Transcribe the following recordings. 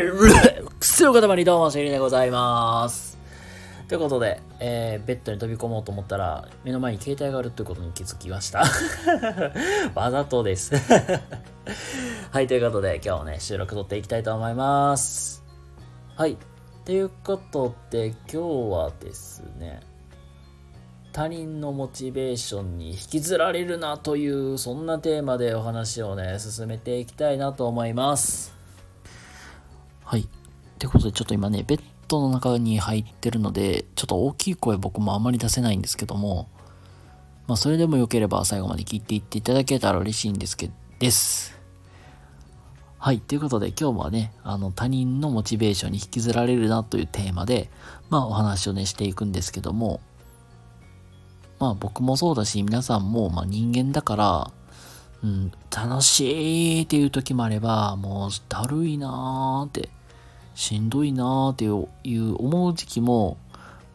くすの塊どうも、シェリーでございます。ということで、えー、ベッドに飛び込もうと思ったら、目の前に携帯があるということに気づきました。わざとです。はい、ということで、今日もね、収録撮っていきたいと思います。はい。ということで、今日はですね、他人のモチベーションに引きずられるなという、そんなテーマでお話をね、進めていきたいなと思います。はい。ってことで、ちょっと今ね、ベッドの中に入ってるので、ちょっと大きい声僕もあまり出せないんですけども、まあ、それでもよければ最後まで聞いていっていただけたら嬉しいんですけど、です。はい。ということで、今日はね、あの、他人のモチベーションに引きずられるなというテーマで、まあ、お話をね、していくんですけども、まあ、僕もそうだし、皆さんも、まあ、人間だから、うん、楽しいっていう時もあれば、もうだるいなーって、しんどいなーっていう思う時期も、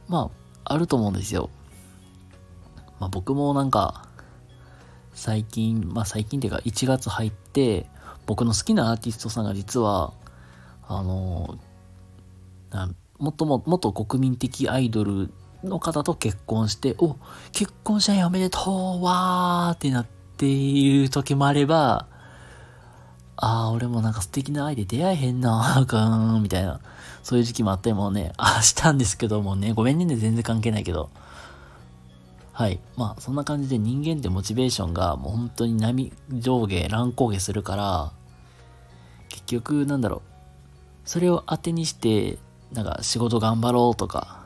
まあ、あると思うんですよ。まあ僕もなんか、最近、まあ最近っていうか1月入って、僕の好きなアーティストさんが実は、あの、もっとも、っと国民的アイドルの方と結婚して、お、結婚したんやおめでとうわーってなっている時もあれば、ああ、俺もなんか素敵な愛で出会えへんなあかん、みたいな。そういう時期もあったりもね、あしたんですけどもね、ごめんね、全然関係ないけど。はい。まあ、そんな感じで人間ってモチベーションがもう本当に波、上下、乱高下するから、結局、なんだろう。それを当てにして、なんか仕事頑張ろうとか、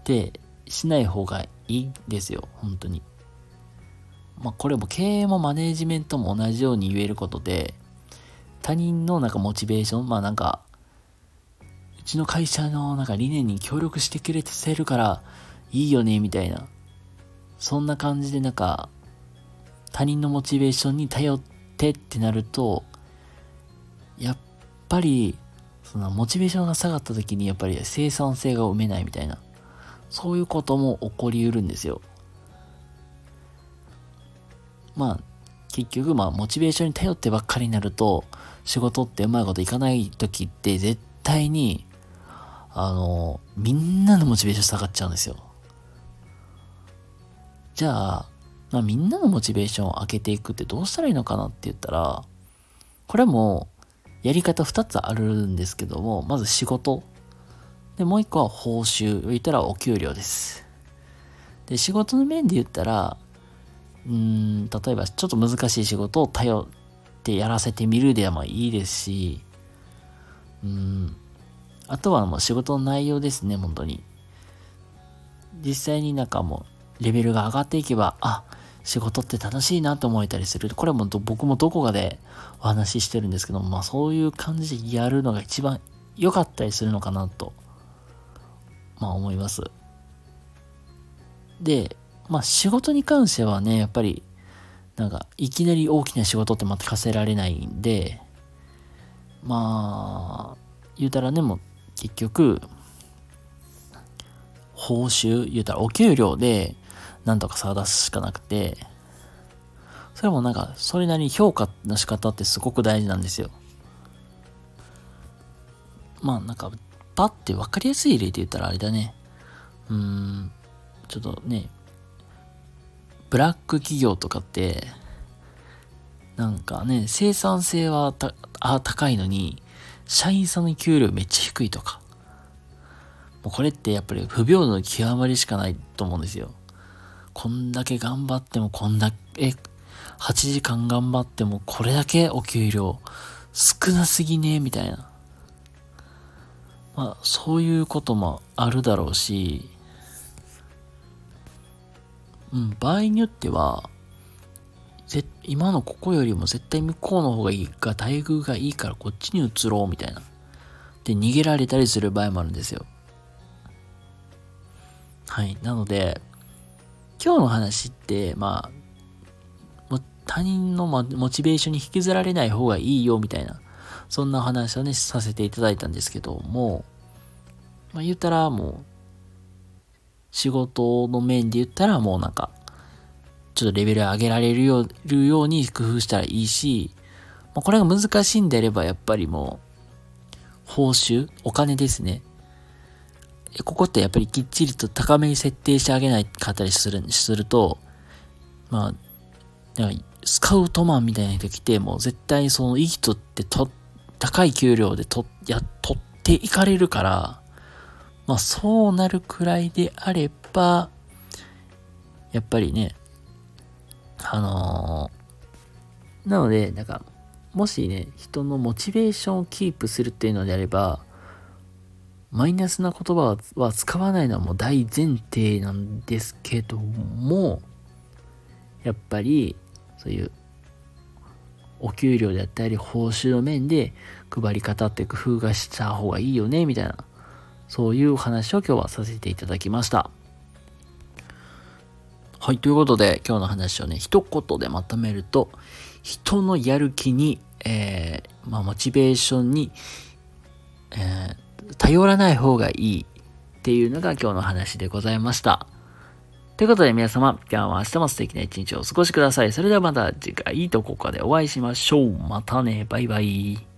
ってしない方がいいですよ、本当に。まあ、これも経営もマネージメントも同じように言えることで、他人のなんかモチベーション、まあなんか、うちの会社のなんか理念に協力してくれてるからいいよね、みたいな。そんな感じでなんか、他人のモチベーションに頼ってってなると、やっぱり、そのモチベーションが下がった時にやっぱり生産性が埋めないみたいな。そういうことも起こりうるんですよ。まあ、結局まあモチベーションに頼ってばっかりになると仕事ってうまいこといかない時って絶対にあのみんなのモチベーション下がっちゃうんですよ。じゃあ、まあ、みんなのモチベーションを上げていくってどうしたらいいのかなって言ったらこれもやり方2つあるんですけどもまず仕事。でもう一個は報酬。言ったらお給料です。で仕事の面で言ったらうん、例えばちょっと難しい仕事を頼ってやらせてみるでもいいですし、うん、あとはもう仕事の内容ですね、本当に。実際になんかもうレベルが上がっていけば、あ、仕事って楽しいなと思えたりする。これもど僕もどこかでお話ししてるんですけど、まあそういう感じでやるのが一番良かったりするのかなと、まあ思います。で、まあ仕事に関してはね、やっぱり、なんか、いきなり大きな仕事ってまた課せられないんで、まあ、言うたらね、もう結局、報酬、言うたらお給料で、なんとか探すしかなくて、それもなんか、それなりに評価の仕方ってすごく大事なんですよ。まあなんか、パッて分かりやすい例で言ったらあれだね。うーん、ちょっとね、ブラック企業とかって、なんかね、生産性は高いのに、社員さんの給料めっちゃ低いとか。もうこれってやっぱり不平等の極まりしかないと思うんですよ。こんだけ頑張ってもこんだけ、8時間頑張ってもこれだけお給料少なすぎねみたいな。まあそういうこともあるだろうし、うん、場合によっては、ぜ今のここよりも絶対向こうの方がいいが、待遇がいいからこっちに移ろうみたいな。で、逃げられたりする場合もあるんですよ。はい。なので、今日の話って、まあ、他人のモチベーションに引きずられない方がいいよみたいな、そんな話をね、させていただいたんですけども、まあ言ったらもう、仕事の面で言ったらもうなんか、ちょっとレベル上げられるように工夫したらいいし、まあ、これが難しいんであればやっぱりもう、報酬？お金ですね。ここってやっぱりきっちりと高めに設定してあげないかったりする、すると、まあ、なんかスカウトマンみたいな人来て、もう絶対にそのいい人ってと、高い給料でと、や、取っていかれるから、まあそうなるくらいであれば、やっぱりね、あのー、なので、なんか、もしね、人のモチベーションをキープするっていうのであれば、マイナスな言葉は使わないのはもう大前提なんですけども、やっぱり、そういう、お給料であったり、報酬の面で配り方って工夫がした方がいいよね、みたいな、そういう話を今日はさせていただきました。はい、ということで今日の話をね、一言でまとめると、人のやる気に、えー、まあ、モチベーションに、えー、頼らない方がいいっていうのが今日の話でございました。ということで皆様、今日は明日も素敵な一日をお過ごしください。それではまた次回どこかでお会いしましょう。またね、バイバイ。